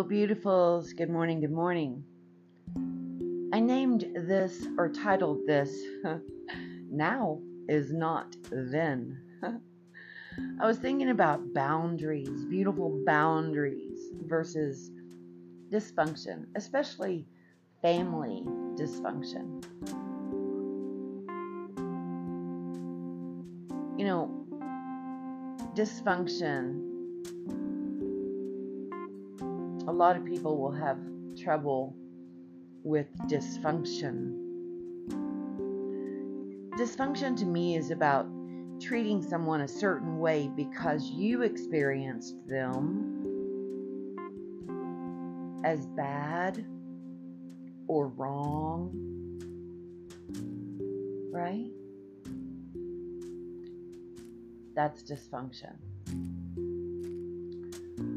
Hello, beautifuls. Good morning. Good morning. I named this or titled this Now is Not Then. I was thinking about boundaries, beautiful boundaries versus dysfunction, especially family dysfunction. You know, dysfunction a lot of people will have trouble with dysfunction. Dysfunction to me is about treating someone a certain way because you experienced them as bad or wrong, right? That's dysfunction.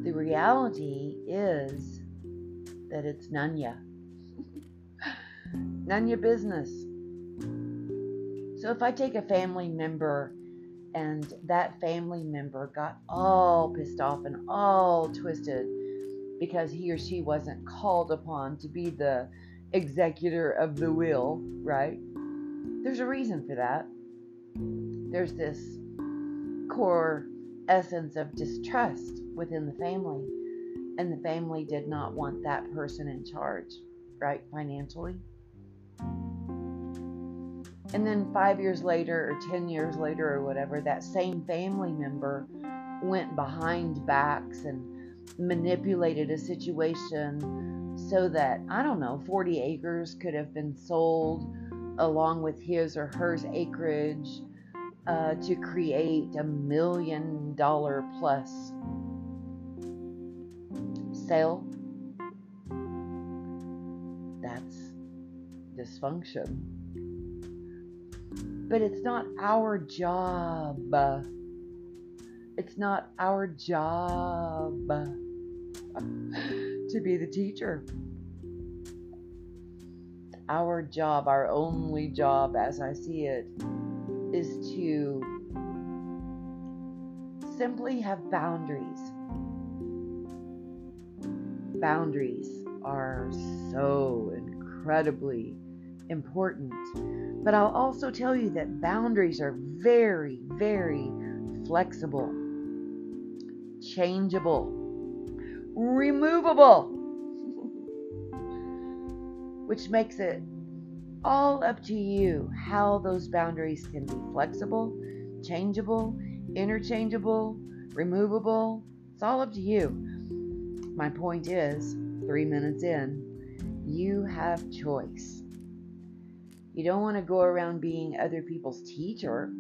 The reality is that it's none ya. none your business. So if I take a family member and that family member got all pissed off and all twisted because he or she wasn't called upon to be the executor of the will, right? There's a reason for that. There's this core essence of distrust within the family. And the family did not want that person in charge, right? Financially. And then five years later, or 10 years later, or whatever, that same family member went behind backs and manipulated a situation so that, I don't know, 40 acres could have been sold along with his or hers acreage uh, to create a million dollar plus sale. That's dysfunction. But it's not our job. It's not our job to be the teacher. Our job, our only job as I see it, is to simply have boundaries. Boundaries are so incredibly important. But I'll also tell you that boundaries are very, very flexible, changeable, removable, which makes it all up to you how those boundaries can be flexible, changeable, interchangeable, removable. It's all up to you. My point is, three minutes in, you have choice. You don't want to go around being other people's teacher.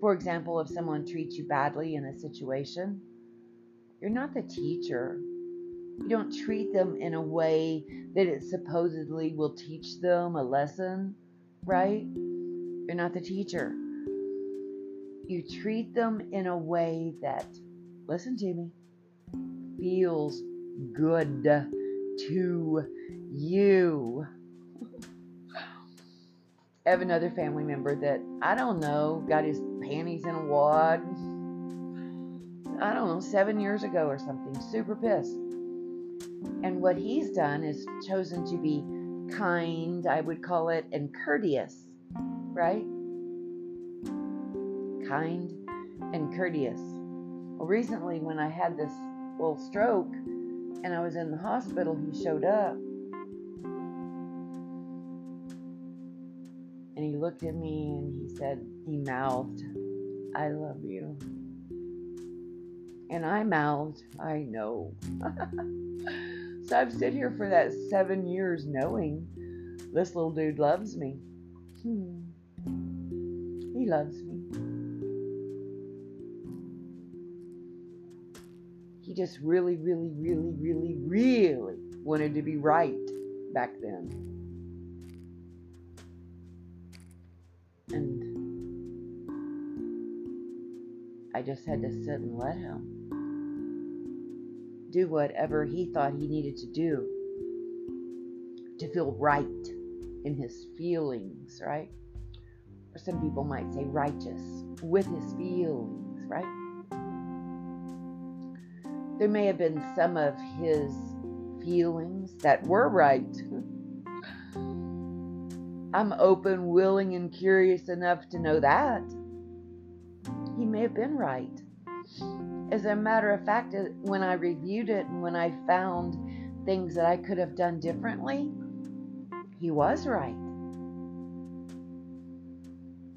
For example, if someone treats you badly in a situation, you're not the teacher. You don't treat them in a way that it supposedly will teach them a lesson, right? You're not the teacher. You treat them in a way that, listen to me, feels good to you. I have another family member that I don't know got his panties in a wad. I don't know, seven years ago or something, super pissed. And what he's done is chosen to be kind, I would call it, and courteous, right? Kind and courteous. Well, recently, when I had this little stroke and I was in the hospital, he showed up. And he looked at me and he said, he mouthed, I love you. And I mouthed, I know. So I've stood here for that seven years knowing this little dude loves me. Hmm. He loves me. He just really, really, really, really, really wanted to be right back then. And I just had to sit and let him do whatever he thought he needed to do to feel right in his feelings, right? Or some people might say righteous with his feelings, right? There may have been some of his feelings that were right. I'm open, willing, and curious enough to know that. He may have been right. As a matter of fact, when I reviewed it and when I found things that I could have done differently, he was right.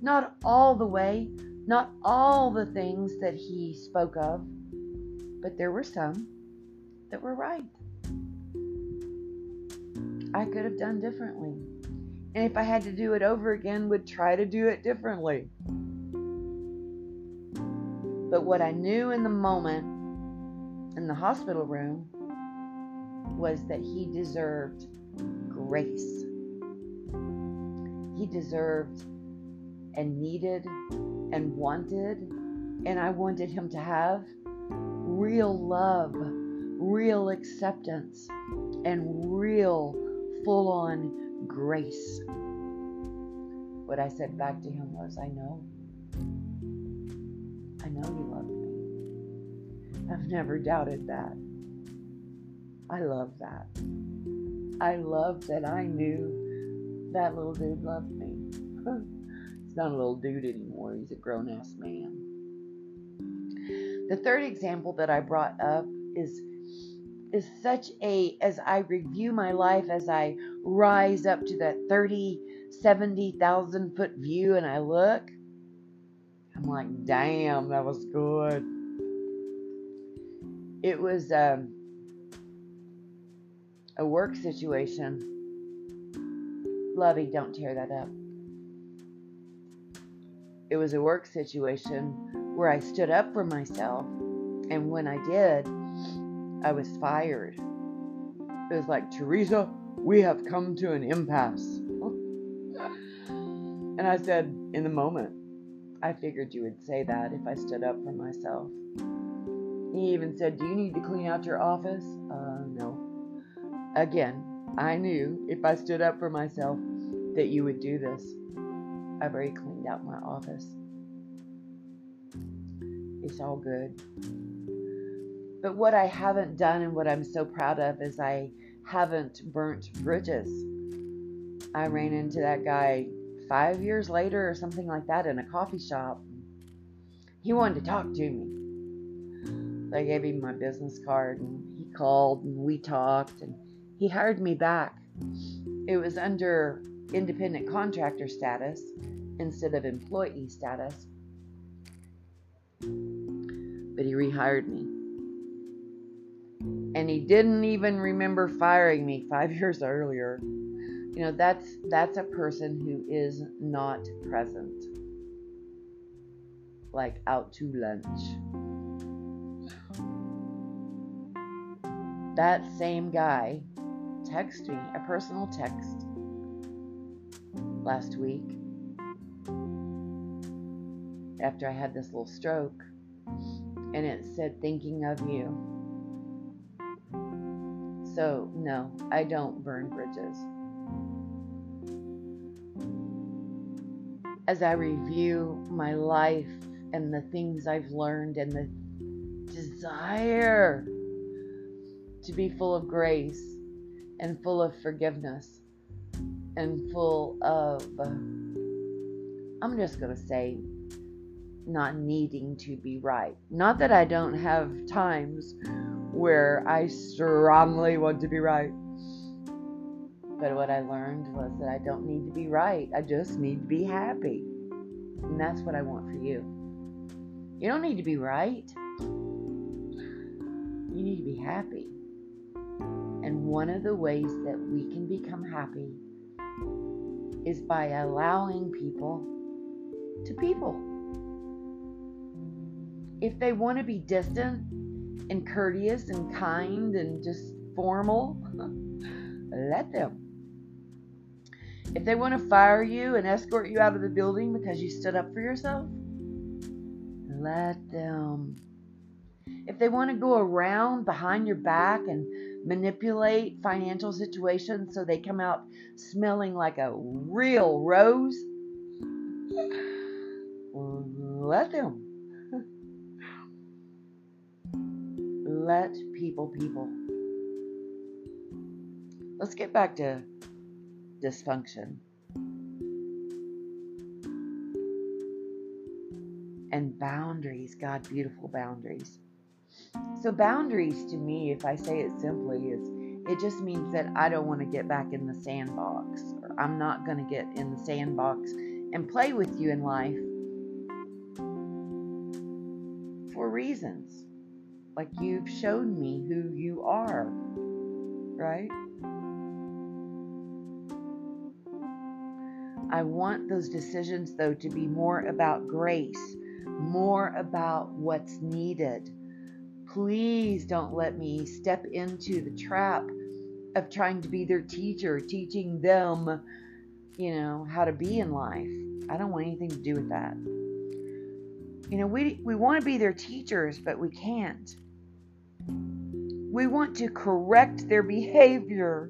Not all the way, not all the things that he spoke of, but there were some that were right. I could have done differently. And if I had to do it over again, would try to do it differently. But what I knew in the moment in the hospital room was that he deserved grace. He deserved and needed and wanted, and I wanted him to have real love, real acceptance, and real full on grace. What I said back to him was, I know. I know you. I've never doubted that. I love that. I love that I knew that little dude loved me. He's not a little dude anymore, he's a grown ass man. The third example that I brought up is is such a as I review my life as I rise up to that 30 70,000 foot view and I look I'm like damn that was good it was um, a work situation Lovey don't tear that up it was a work situation where I stood up for myself and when I did I was fired. It was like, Theresa, we have come to an impasse. and I said, in the moment, I figured you would say that if I stood up for myself. He even said, Do you need to clean out your office? Uh, no. Again, I knew if I stood up for myself that you would do this. I've already cleaned out my office. It's all good. But what I haven't done and what I'm so proud of is I haven't burnt bridges. I ran into that guy five years later or something like that in a coffee shop. He wanted to talk to me. I gave him my business card and he called and we talked and he hired me back. It was under independent contractor status instead of employee status. But he rehired me and he didn't even remember firing me 5 years earlier. You know, that's that's a person who is not present. Like out to lunch. That same guy texted me a personal text last week after I had this little stroke and it said thinking of you so, no, I don't burn bridges. As I review my life and the things I've learned and the desire to be full of grace and full of forgiveness and full of, I'm just going to say, not needing to be right. Not that I don't have times where I strongly want to be right. But what I learned was that I don't need to be right. I just need to be happy. And that's what I want for you. You don't need to be right. You need to be happy. And one of the ways that we can become happy is by allowing people to people. If they want to be distant, and courteous and kind and just formal, let them. If they want to fire you and escort you out of the building because you stood up for yourself, let them. If they want to go around behind your back and manipulate financial situations so they come out smelling like a real rose, let them Let people people. Let's get back to dysfunction. And boundaries, God, beautiful boundaries. So, boundaries to me, if I say it simply, is it just means that I don't want to get back in the sandbox, or I'm not going to get in the sandbox and play with you in life for reasons. Like you've shown me who you are, right? I want those decisions, though, to be more about grace, more about what's needed. Please don't let me step into the trap of trying to be their teacher, teaching them, you know, how to be in life. I don't want anything to do with that. You know, we, we want to be their teachers, but we can't. We want to correct their behavior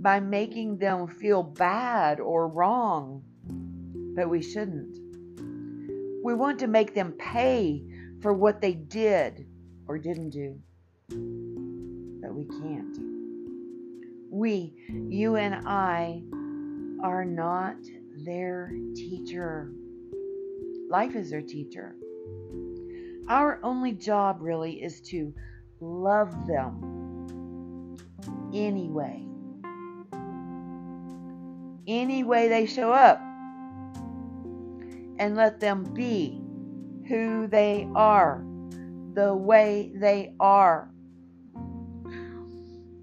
by making them feel bad or wrong, but we shouldn't. We want to make them pay for what they did or didn't do, but we can't. We, you and I, are not their teacher. Life is their teacher. Our only job really is to love them anyway. Any way they show up. And let them be who they are, the way they are.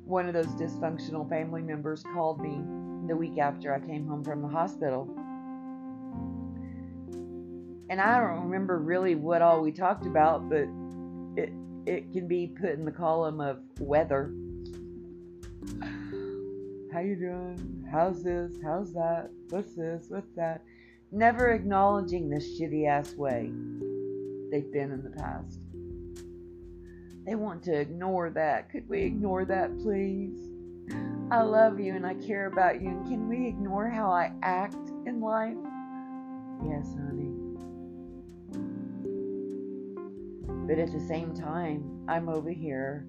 One of those dysfunctional family members called me the week after I came home from the hospital. And I don't remember really what all we talked about, but it it can be put in the column of weather. How you doing? How's this? How's that? What's this? What's that? Never acknowledging this shitty ass way they've been in the past. They want to ignore that. Could we ignore that, please? I love you and I care about you. And can we ignore how I act in life? Yes, honey. But at the same time, I'm over here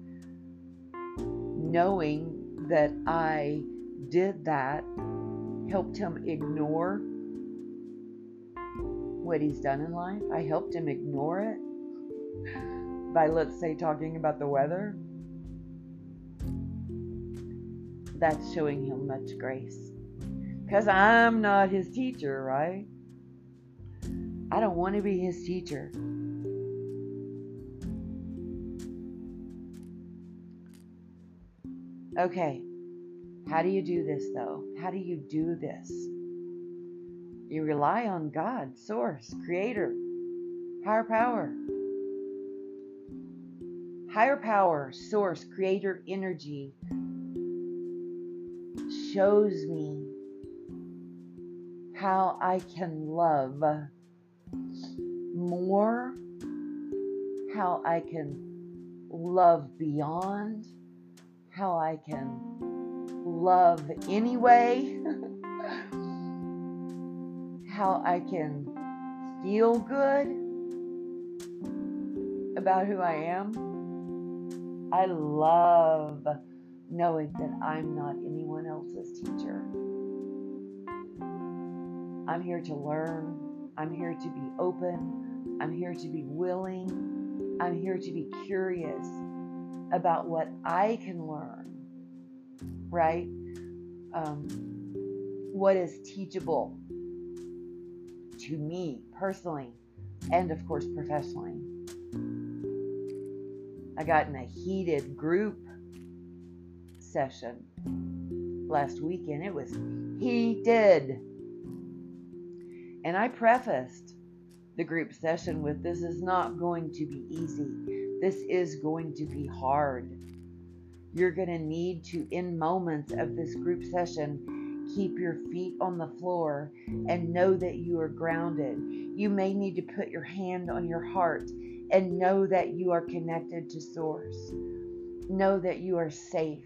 knowing that I did that, helped him ignore what he's done in life. I helped him ignore it by, let's say, talking about the weather that's showing him much grace. Because I'm not his teacher, right? I don't want to be his teacher. Okay, how do you do this though? How do you do this? You rely on God, Source, Creator, Higher Power. Higher Power, Source, Creator, Energy shows me how I can love more, how I can love beyond, how I can love anyway, how I can feel good about who I am. I love knowing that I'm not anyone else's teacher. I'm here to learn. I'm here to be open. I'm here to be willing. I'm here to be curious about what I can learn, right? Um, what is teachable to me personally and, of course, professionally. I got in a heated group session last weekend. It was heated. And I prefaced the group session with this is not going to be easy. This is going to be hard. You're going to need to, in moments of this group session, keep your feet on the floor and know that you are grounded. You may need to put your hand on your heart and know that you are connected to Source. Know that you are safe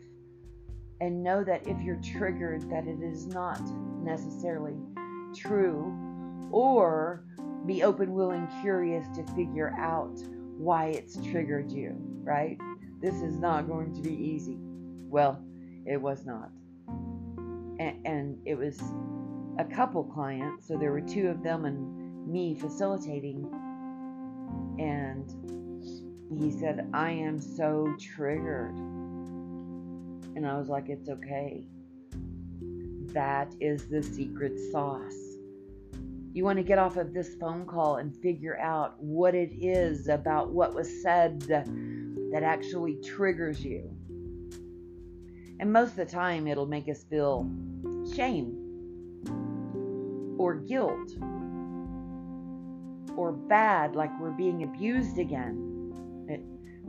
and know that if you're triggered that it is not necessarily true or be open willing curious to figure out why it's triggered you right this is not going to be easy. Well, it was not. And, and it was a couple clients, so there were two of them and me facilitating. And he said, I am so triggered. And I was like, it's okay. That is the secret sauce. You want to get off of this phone call and figure out what it is about what was said that actually triggers you. And most of the time, it'll make us feel shame or guilt or bad, like we're being abused again. It,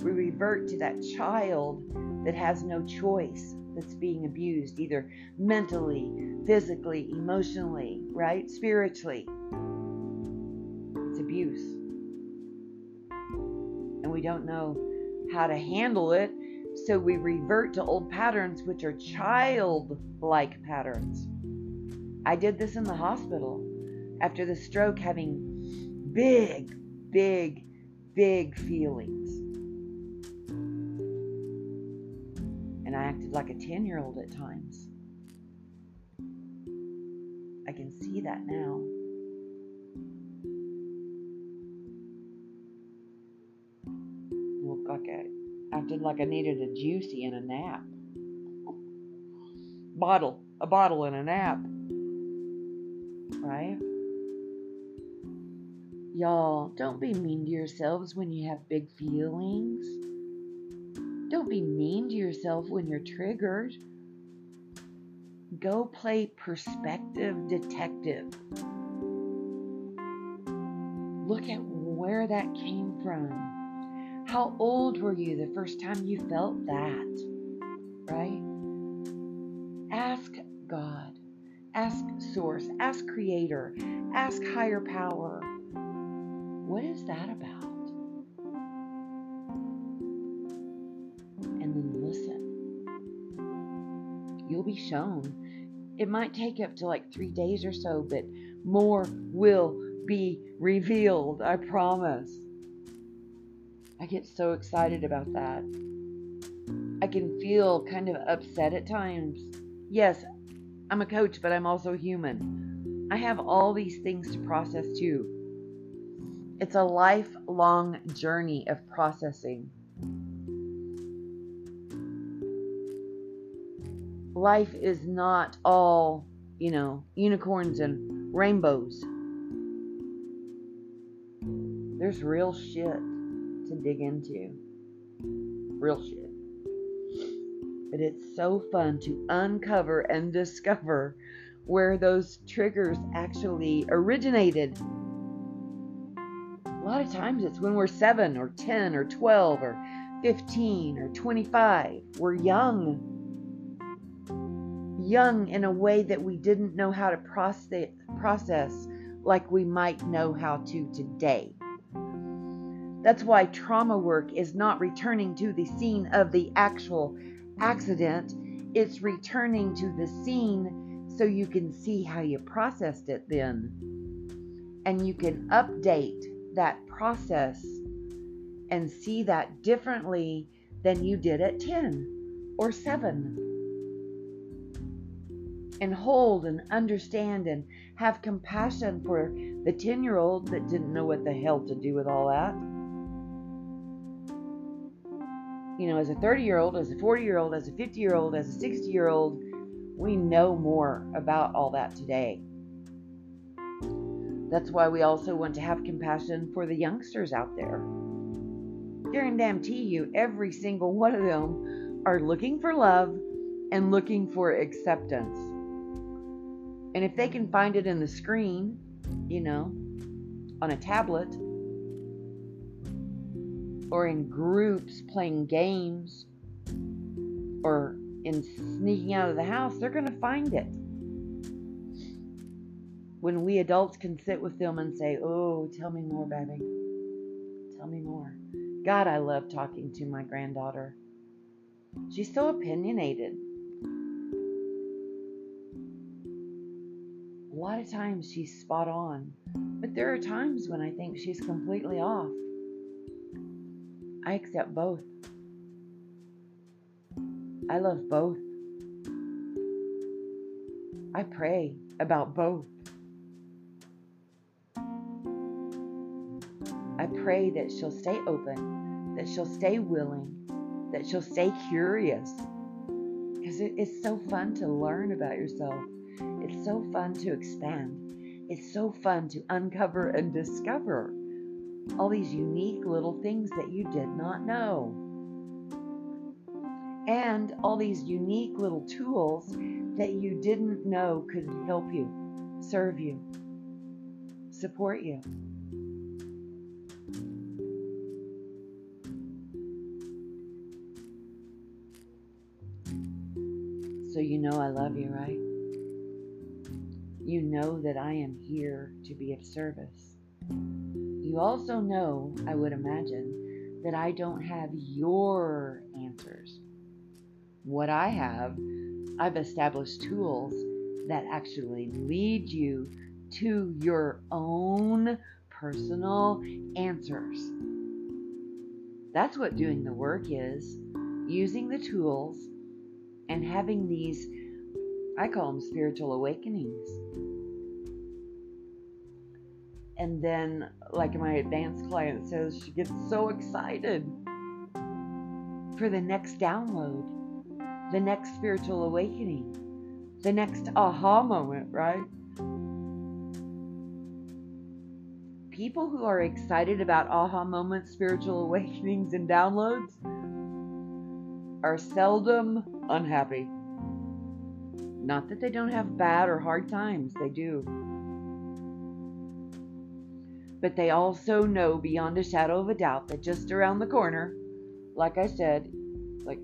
we revert to that child that has no choice that's being abused, either mentally, physically, emotionally, right? Spiritually. It's abuse. And we don't know how to handle it, so we revert to old patterns, which are childlike patterns. I did this in the hospital after the stroke, having big, big, big feelings. And I acted like a 10 year old at times. I can see that now. Looked like I acted like I needed a juicy and a nap. Bottle, a bottle and a nap. Right? Y'all, don't be mean to yourselves when you have big feelings. Don't be mean to yourself when you're triggered. Go play perspective detective. Look at where that came from. How old were you the first time you felt that? Right? Ask God. Ask Source. Ask Creator. Ask Higher Power. What is that about? And then listen. You'll be shown. It might take up to like three days or so, but more will be revealed. I promise. I get so excited about that. I can feel kind of upset at times. Yes, I'm a coach, but I'm also human. I have all these things to process too. It's a lifelong journey of processing. life is not all, you know, unicorns and rainbows. There's real shit to dig into. Real shit. But it's so fun to uncover and discover where those triggers actually originated. A lot of times it's when we're 7 or 10 or 12 or 15 or 25. We're young young in a way that we didn't know how to process, process like we might know how to today. That's why trauma work is not returning to the scene of the actual accident, it's returning to the scene so you can see how you processed it then. And you can update that process and see that differently than you did at 10 or 7 and hold and understand and have compassion for the 10 year old that didn't know what the hell to do with all that. You know, as a 30 year old, as a 40 year old, as a 50 year old, as a 60 year old, we know more about all that today. That's why we also want to have compassion for the youngsters out there. Guarantee you, every single one of them are looking for love and looking for acceptance. And if they can find it in the screen, you know, on a tablet, or in groups playing games, or in sneaking out of the house, they're going to find it. When we adults can sit with them and say, Oh, tell me more, baby. Tell me more. God, I love talking to my granddaughter. She's so opinionated. A lot of times she's spot on, but there are times when I think she's completely off. I accept both. I love both. I pray about both. I pray that she'll stay open, that she'll stay willing, that she'll stay curious. Because it's so fun to learn about yourself. It's so fun to expand. It's so fun to uncover and discover all these unique little things that you did not know. And all these unique little tools that you didn't know could help you, serve you, support you. You know I love you, right? You know that I am here to be of service. You also know, I would imagine, that I don't have your answers. What I have, I've established tools that actually lead you to your own personal answers. That's what doing the work is using the tools and having these, I call them spiritual awakenings. And then, like my advanced client says, she gets so excited for the next download, the next spiritual awakening, the next aha moment, right? People who are excited about aha moments, spiritual awakenings, and downloads are seldom unhappy. Not that they don't have bad or hard times, they do. But they also know beyond a shadow of a doubt that just around the corner, like I said, like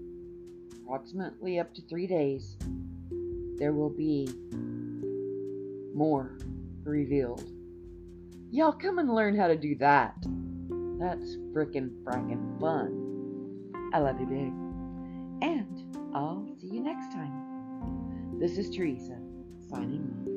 approximately up to three days, there will be more revealed. Y'all come and learn how to do that. That's frickin' frackin' fun. I love you big. And I'll see you next time. This is Theresa, signing off.